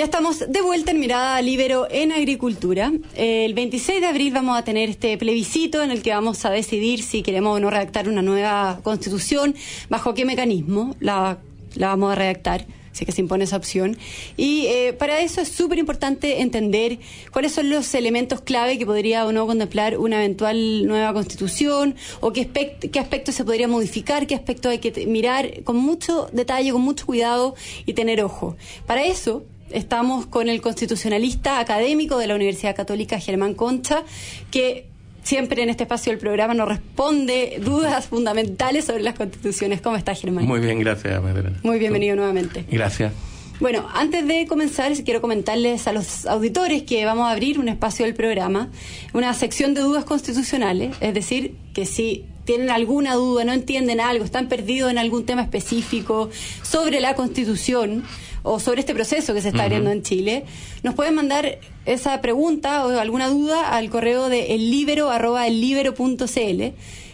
Ya estamos de vuelta en Mirada Libero en Agricultura. El 26 de abril vamos a tener este plebiscito en el que vamos a decidir si queremos o no redactar una nueva constitución, bajo qué mecanismo la, la vamos a redactar si que se impone esa opción. Y eh, para eso es súper importante entender cuáles son los elementos clave que podría o no contemplar una eventual nueva constitución, o qué, qué aspectos se podría modificar, qué aspectos hay que mirar con mucho detalle, con mucho cuidado y tener ojo. Para eso estamos con el constitucionalista académico de la Universidad Católica, Germán Concha, que siempre en este espacio del programa nos responde dudas fundamentales sobre las constituciones. ¿Cómo está, Germán? Muy bien, gracias, Magdalena. Muy bienvenido nuevamente. Gracias. Bueno, antes de comenzar, quiero comentarles a los auditores que vamos a abrir un espacio del programa, una sección de dudas constitucionales, es decir, que si tienen alguna duda, no entienden algo, están perdidos en algún tema específico sobre la Constitución, o sobre este proceso que se está abriendo en Chile, nos pueden mandar esa pregunta o alguna duda al correo de ellibero arroba ellibero.cl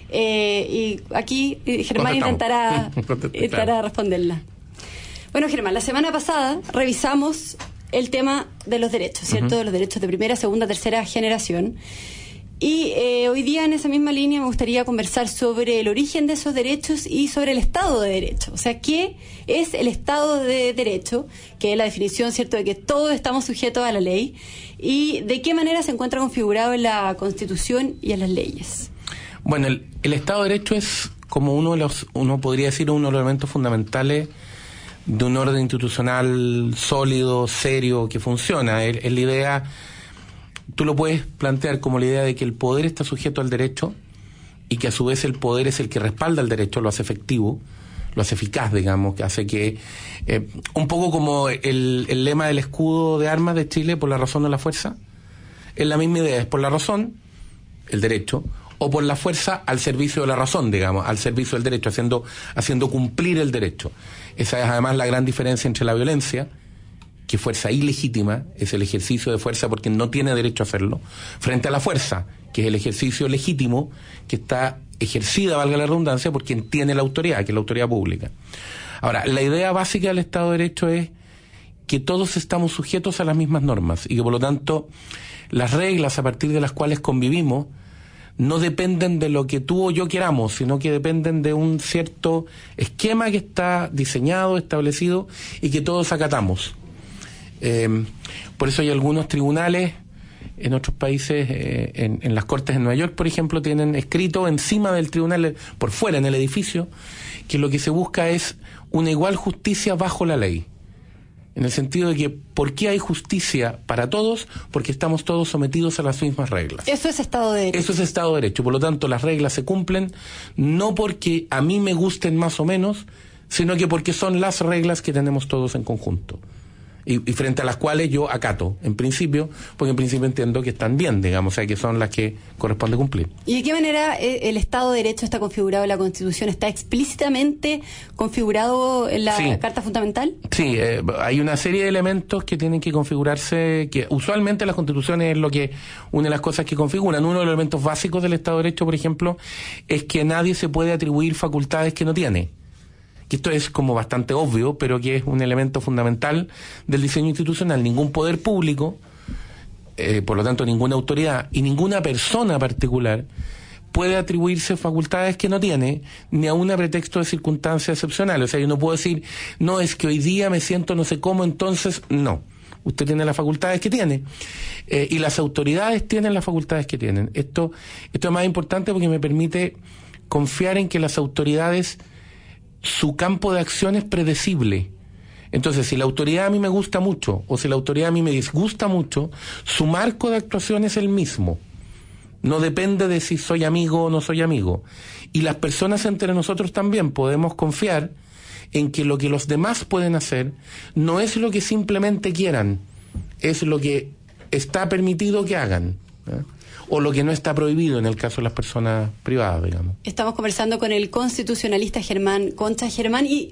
eh, y aquí eh, Germán intentará, intentará responderla. Bueno, Germán, la semana pasada revisamos el tema de los derechos, ¿cierto? De los derechos de primera, segunda, tercera generación. Y eh, hoy día en esa misma línea me gustaría conversar sobre el origen de esos derechos y sobre el Estado de Derecho. O sea, ¿qué es el Estado de Derecho? Que es la definición, ¿cierto?, de que todos estamos sujetos a la ley. Y de qué manera se encuentra configurado en la Constitución y en las leyes. Bueno, el, Estado de Derecho es como uno de los, uno podría decir, uno de los elementos fundamentales de un orden institucional sólido, serio, que funciona. Es la idea tú lo puedes plantear como la idea de que el poder está sujeto al derecho y que a su vez el poder es el que respalda el derecho, lo hace efectivo, lo hace eficaz, digamos, que hace que, eh, un poco como el, el, lema del escudo de armas de Chile, por la razón o la fuerza, es la misma idea, es por la razón, el derecho, o por la fuerza al servicio de la razón, digamos, al servicio del derecho, haciendo, haciendo cumplir el derecho. Esa es además la gran diferencia entre la violencia, que fuerza ilegítima es el ejercicio de fuerza porque no tiene derecho a hacerlo, frente a la fuerza, que es el ejercicio legítimo que está ejercida, valga la redundancia, por quien tiene la autoridad, que es la autoridad pública. Ahora, la idea básica del Estado de Derecho es que todos estamos sujetos a las mismas normas y que por lo tanto las reglas a partir de las cuales convivimos no dependen de lo que tú o yo queramos, sino que dependen de un cierto esquema que está diseñado, establecido y que todos acatamos. Eh, por eso hay algunos tribunales en otros países, eh, en, las cortes de Nueva York, por ejemplo, tienen escrito encima del tribunal, por fuera, en el edificio, que lo que se busca es una igual justicia bajo la ley. En el sentido de que, ¿por qué hay justicia para todos? Porque estamos todos sometidos a las mismas reglas. Eso es Estado de Derecho. Eso es Estado de Derecho. Por lo tanto, las reglas se cumplen no porque a mí me gusten más o menos, sino que porque son las reglas que tenemos todos en conjunto y, frente a las cuales yo acato, en principio, porque en principio entiendo que están bien, digamos, o sea, que son las que corresponde cumplir. ¿Y de qué manera eh, el Estado de Derecho está configurado en la Constitución? ¿Está explícitamente configurado en la Carta Fundamental? Sí, eh, hay una serie de elementos que tienen que configurarse, que usualmente las constituciones es lo que, una de las cosas que configuran. Uno de los elementos básicos del Estado de Derecho, por ejemplo, es que nadie se puede atribuir facultades que no tiene que esto es como bastante obvio, pero que es un elemento fundamental del diseño institucional. Ningún poder público, eh, por lo tanto ninguna autoridad y ninguna persona particular puede atribuirse facultades que no tiene, ni a un pretexto de circunstancias excepcionales. O sea, yo no puedo decir, no, es que hoy día me siento no sé cómo, entonces no. Usted tiene las facultades que tiene. Eh, y las autoridades tienen las facultades que tienen. Esto, esto es más importante porque me permite confiar en que las autoridades su campo de acción es predecible. Entonces, si la autoridad a mí me gusta mucho o si la autoridad a mí me disgusta mucho, su marco de actuación es el mismo. No depende de si soy amigo o no soy amigo. Y las personas entre nosotros también podemos confiar en que lo que los demás pueden hacer no es lo que simplemente quieran, es lo que está permitido que hagan. ¿eh? O lo que no está prohibido en el caso de las personas privadas, digamos. Estamos conversando con el constitucionalista Germán Concha Germán y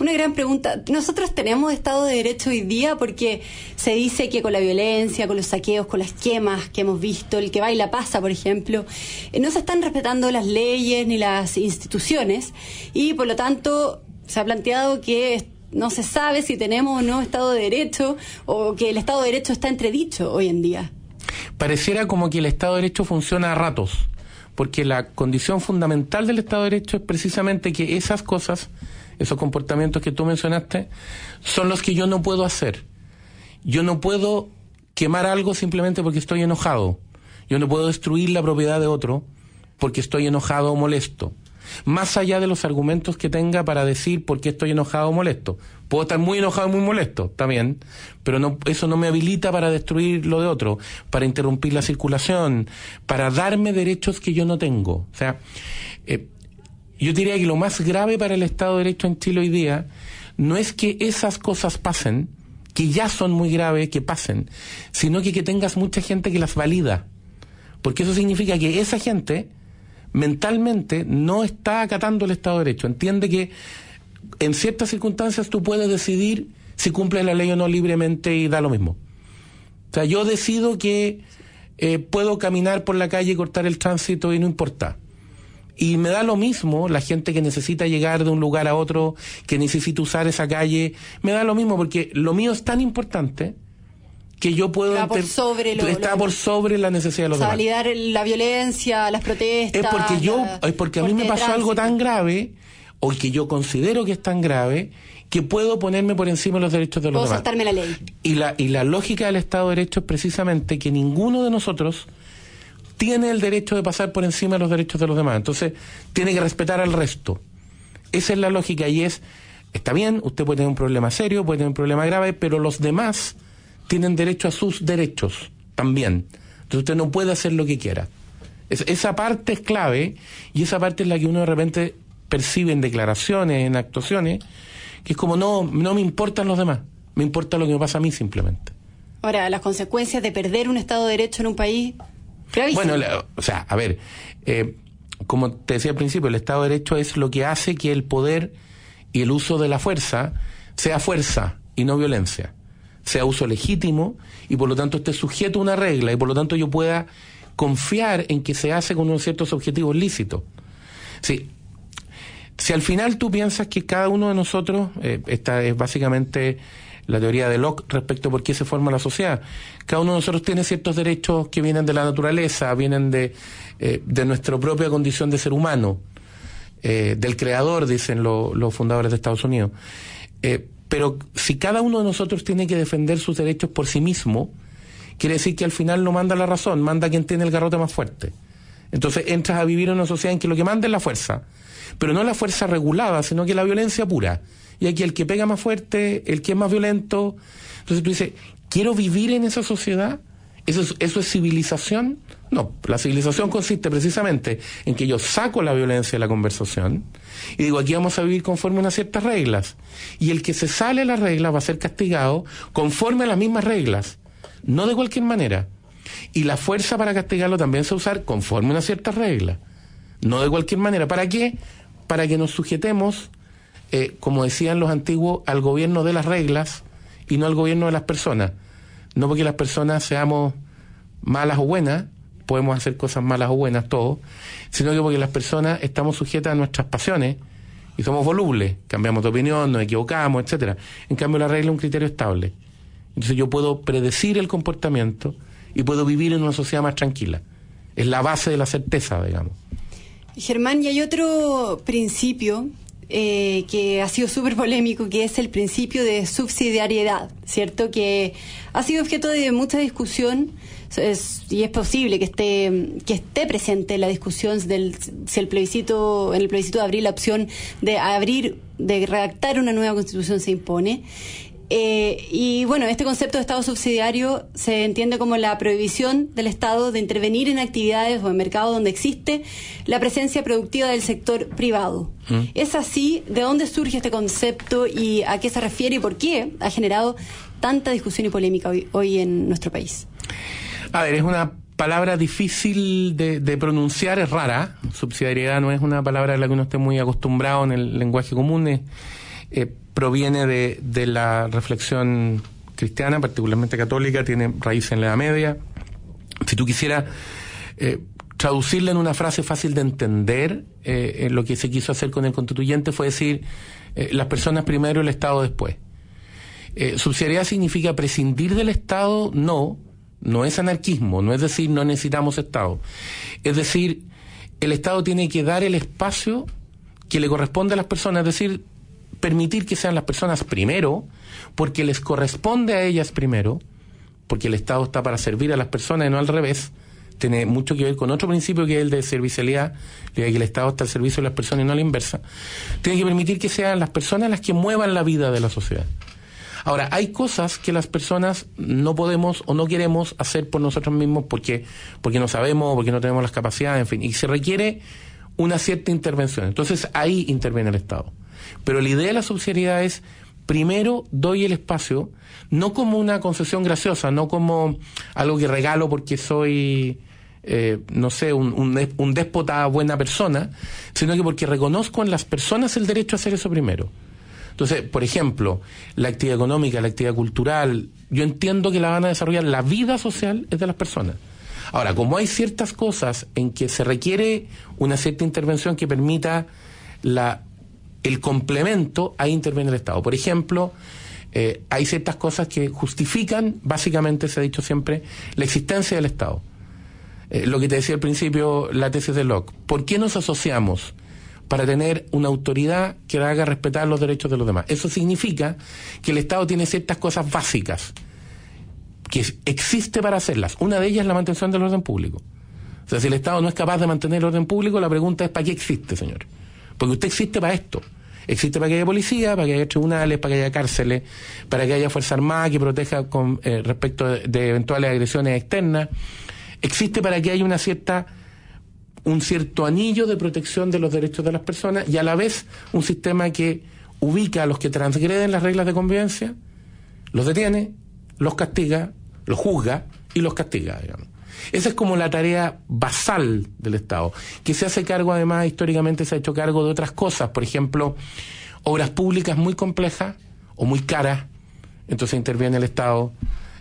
una gran pregunta, nosotros tenemos Estado de Derecho hoy día porque se dice que con la violencia, con los saqueos, con las quemas que hemos visto, el que baila pasa, por ejemplo, eh, no se están respetando las leyes ni las instituciones y por lo tanto se ha planteado que no se sabe si tenemos o no Estado de Derecho o que el Estado de Derecho está entredicho hoy en día. Pareciera como que el Estado de Derecho funciona a ratos, porque la condición fundamental del Estado de Derecho es precisamente que esas cosas, esos comportamientos que tú mencionaste, son los que yo no puedo hacer. Yo no puedo quemar algo simplemente porque estoy enojado. Yo no puedo destruir la propiedad de otro porque estoy enojado o molesto. Más allá de los argumentos que tenga para decir por qué estoy enojado o molesto. Puedo estar muy enojado muy molesto, también, pero no, eso no me habilita para destruir lo de otro, para interrumpir la circulación, para darme derechos que yo no tengo. O sea, eh, yo diría que lo más grave para el Estado de Derecho en Chile hoy día no es que esas cosas pasen, que ya son muy graves que pasen, sino que que tengas mucha gente que las valida. Porque eso significa que esa gente mentalmente no está acatando el Estado de Derecho. Entiende que en ciertas circunstancias tú puedes decidir si cumples la ley o no libremente y da lo mismo. O sea, yo decido que eh, puedo caminar por la calle y cortar el tránsito y no importa. Y me da lo mismo la gente que necesita llegar de un lugar a otro, que necesita usar esa calle, me da lo mismo porque lo mío es tan importante que yo puedo está por sobre lo, está por sobre la necesidad de los demás. Validar la violencia, las protestas. Es porque yo, es porque a mí me pasó algo tan grave o que yo considero que es tan grave que puedo ponerme por encima de los derechos de los puedo demás. saltarme la ley. Y la y la lógica del Estado de Derecho es precisamente que ninguno de nosotros tiene el derecho de pasar por encima de los derechos de los demás. Entonces, tiene que respetar al resto. Esa es la lógica y es está bien, usted puede tener un problema serio, puede tener un problema grave, pero los demás tienen derecho a sus derechos también. Entonces usted no puede hacer lo que quiera. esa parte es clave y esa parte es la que uno de repente percibe en declaraciones, en actuaciones, que es como no, no me importan los demás, me importa lo que me pasa a mí simplemente. Ahora, las consecuencias de perder un Estado de Derecho en un país, Bueno, o sea, a ver, eh, como te decía al principio, el Estado de Derecho es lo que hace que el poder y el uso de la fuerza sea fuerza y no violencia sea uso legítimo y por lo tanto esté sujeto a una regla y por lo tanto yo pueda confiar en que se hace con unos ciertos objetivos lícitos. Sí. Si al final tú piensas que cada uno de nosotros, eh, esta es básicamente la teoría de Locke respecto a por qué se forma la sociedad, cada uno de nosotros tiene ciertos derechos que vienen de la naturaleza, vienen de, eh, de nuestra propia condición de ser humano, eh, del creador, dicen los fundadores de Estados Unidos. Pero si cada uno de nosotros tiene que defender sus derechos por sí mismo, quiere decir que al final no manda la razón, manda quien tiene el garrote más fuerte. Entonces entras a vivir en una sociedad en que lo que manda es la fuerza, pero no la fuerza regulada, sino que la violencia pura. Y aquí el que pega más fuerte, el que es más violento. Entonces tú dices, ¿quiero vivir en esa sociedad? ¿Eso es, ¿Eso es civilización? No, la civilización consiste precisamente en que yo saco la violencia de la conversación y digo, aquí vamos a vivir conforme a unas ciertas reglas. Y el que se sale de las reglas va a ser castigado conforme a las mismas reglas, no de cualquier manera. Y la fuerza para castigarlo también se va a usar conforme a unas ciertas reglas, no de cualquier manera. ¿Para qué? Para que nos sujetemos, eh, como decían los antiguos, al gobierno de las reglas y no al gobierno de las personas no porque las personas seamos malas o buenas, podemos hacer cosas malas o buenas todos, sino que porque las personas estamos sujetas a nuestras pasiones y somos volubles, cambiamos de opinión, nos equivocamos, etcétera. En cambio la regla es un criterio estable. Entonces yo puedo predecir el comportamiento y puedo vivir en una sociedad más tranquila. Es la base de la certeza, digamos. Germán, y hay otro principio eh, que ha sido súper polémico, que es el principio de subsidiariedad, ¿cierto? Que ha sido objeto de mucha discusión y es posible que esté, que esté presente la discusión del, si el plebiscito, en el plebiscito de abril la opción de abrir, de redactar una nueva constitución se impone. Eh, y bueno, este concepto de Estado subsidiario se entiende como la prohibición del Estado de intervenir en actividades o en mercados donde existe la presencia productiva del sector privado. Mm. ¿Es así? ¿De dónde surge este concepto y a qué se refiere y por qué ha generado tanta discusión y polémica hoy, en nuestro país? A ver, es una palabra difícil de, pronunciar, es rara. Subsidiariedad no es una palabra a la que uno esté muy acostumbrado en el lenguaje común. Es, eh, proviene de, de, la reflexión cristiana, particularmente católica, tiene raíz en la Edad Media. Si tú quisieras eh, traducirla en una frase fácil de entender, eh, lo que se quiso hacer con el constituyente fue decir, eh, las personas primero, el Estado después. Eh, subsidiariedad significa prescindir del Estado, no, no es anarquismo, no es decir no necesitamos Estado. Es decir, el Estado tiene que dar el espacio que le corresponde a las personas, es decir, permitir que sean las personas primero, porque les corresponde a ellas primero, porque el Estado está para servir a las personas y no al revés, tiene mucho que ver con otro principio que es el de servicialidad, que el Estado está al servicio de las personas y no a la inversa, tiene que permitir que sean las personas las que muevan la vida de la sociedad. Ahora, hay cosas que las personas no podemos o no queremos hacer por nosotros mismos porque, porque no sabemos, porque no tenemos las capacidades, en fin, y se requiere una cierta intervención. Entonces ahí interviene el Estado. Pero la idea de la subsidiariedad es, primero doy el espacio, no como una concesión graciosa, no como algo que regalo porque soy, eh, no sé, un, un déspota buena persona, sino que porque reconozco en las personas el derecho a hacer eso primero. Entonces, por ejemplo, la actividad económica, la actividad cultural, yo entiendo que la van a desarrollar, la vida social es de las personas. Ahora, como hay ciertas cosas en que se requiere una cierta intervención que permita la, el complemento, ahí interviene el Estado. Por ejemplo, eh, hay ciertas cosas que justifican, básicamente se ha dicho siempre, la existencia del Estado. Eh, lo que te decía al principio, la tesis de Locke. ¿Por qué nos asociamos? para tener una autoridad que haga respetar los derechos de los demás. Eso significa que el Estado tiene ciertas cosas básicas que existe para hacerlas. Una de ellas es la mantención del orden público. O sea, si el Estado no es capaz de mantener el orden público, la pregunta es ¿para qué existe, señor? Porque usted existe para esto. Existe para que haya policía, para que haya tribunales, para que haya cárceles, para que haya Fuerza Armada que proteja con eh, respecto de eventuales agresiones externas. Existe para que haya una cierta un cierto anillo de protección de los derechos de las personas y a la vez un sistema que ubica a los que transgreden las reglas de convivencia, los detiene, los castiga, los juzga y los castiga, digamos. Esa es como la tarea basal del Estado, que se hace cargo además, históricamente se ha hecho cargo de otras cosas, por ejemplo, obras públicas muy complejas o muy caras, entonces interviene el Estado,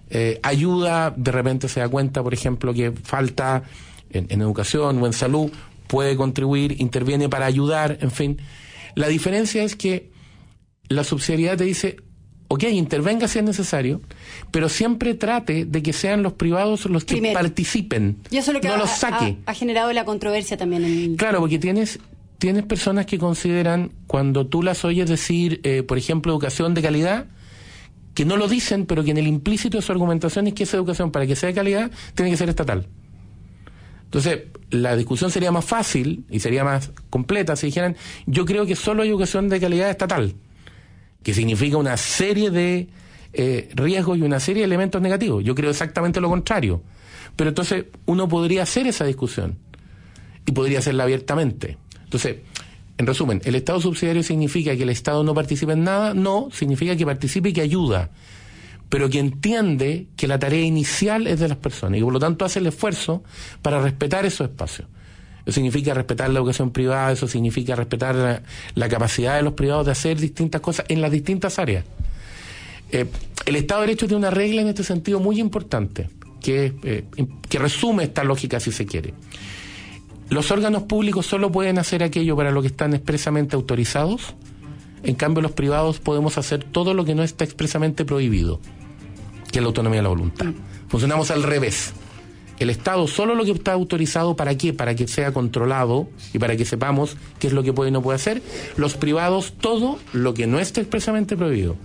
eh, ayuda, de repente se da cuenta, por ejemplo, que falta en, educación o en salud, puede contribuir, interviene para ayudar, en fin. La diferencia es que la subsidiariedad te dice, ok, intervenga si es necesario, pero siempre trate de que sean los privados los que participen, y eso lo que no los saque. Ha, generado la controversia también. En Claro, porque tienes tienes personas que consideran cuando tú las oyes decir, eh, por ejemplo, educación de calidad, que no lo dicen, pero que en el implícito de su argumentación es que esa educación, para que sea de calidad, tiene que ser estatal. Entonces, la discusión sería más fácil y sería más completa si dijeran, yo creo que solo hay educación de calidad estatal, que significa una serie de eh, riesgos y una serie de elementos negativos. Yo creo exactamente lo contrario. Pero entonces uno podría hacer esa discusión y podría hacerla abiertamente. Entonces, en resumen, ¿el Estado subsidiario significa que el Estado no participe en nada? No, significa que participe y que ayuda pero que entiende que la tarea inicial es de las personas y por lo tanto hace el esfuerzo para respetar esos espacios. Eso significa respetar la educación privada, eso significa respetar la, capacidad de los privados de hacer distintas cosas en las distintas áreas. Eh, el Estado de Derecho tiene una regla en este sentido muy importante, que, eh, que resume esta lógica si se quiere. Los órganos públicos solo pueden hacer aquello para lo que están expresamente autorizados, en cambio los privados podemos hacer todo lo que no está expresamente prohibido que es la autonomía de la voluntad. Funcionamos al revés. El Estado solo lo que está autorizado para qué? Para que sea controlado y para que sepamos qué es lo que puede y no puede hacer. Los privados todo lo que no está expresamente prohibido.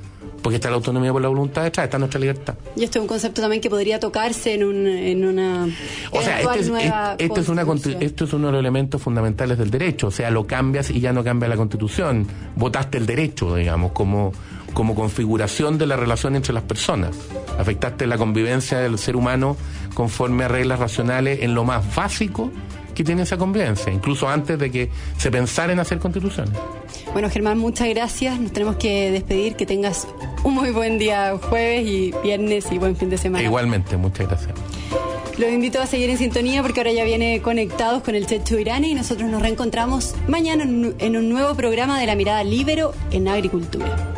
Porque está la autonomía por la voluntad detrás, está nuestra libertad. Y esto es un concepto también que podría tocarse en, un, en una. O sea, este es, este es, una, esto es uno de los elementos fundamentales del derecho. O sea, lo cambias y ya no cambia la constitución. Votaste el derecho, digamos, como como configuración de la relación entre las personas. Afectaste la convivencia del ser humano conforme a reglas racionales en lo más básico que tiene esa convivencia, incluso antes de que se pensara en hacer constituciones. Bueno, Germán, muchas gracias. Nos tenemos que despedir. Que tengas un muy buen día jueves y viernes y buen fin de semana. Igualmente, muchas gracias. Los invito a seguir en sintonía porque ahora ya viene conectados con el Checho Irane y nosotros nos reencontramos mañana en un nuevo programa de la mirada libero en agricultura.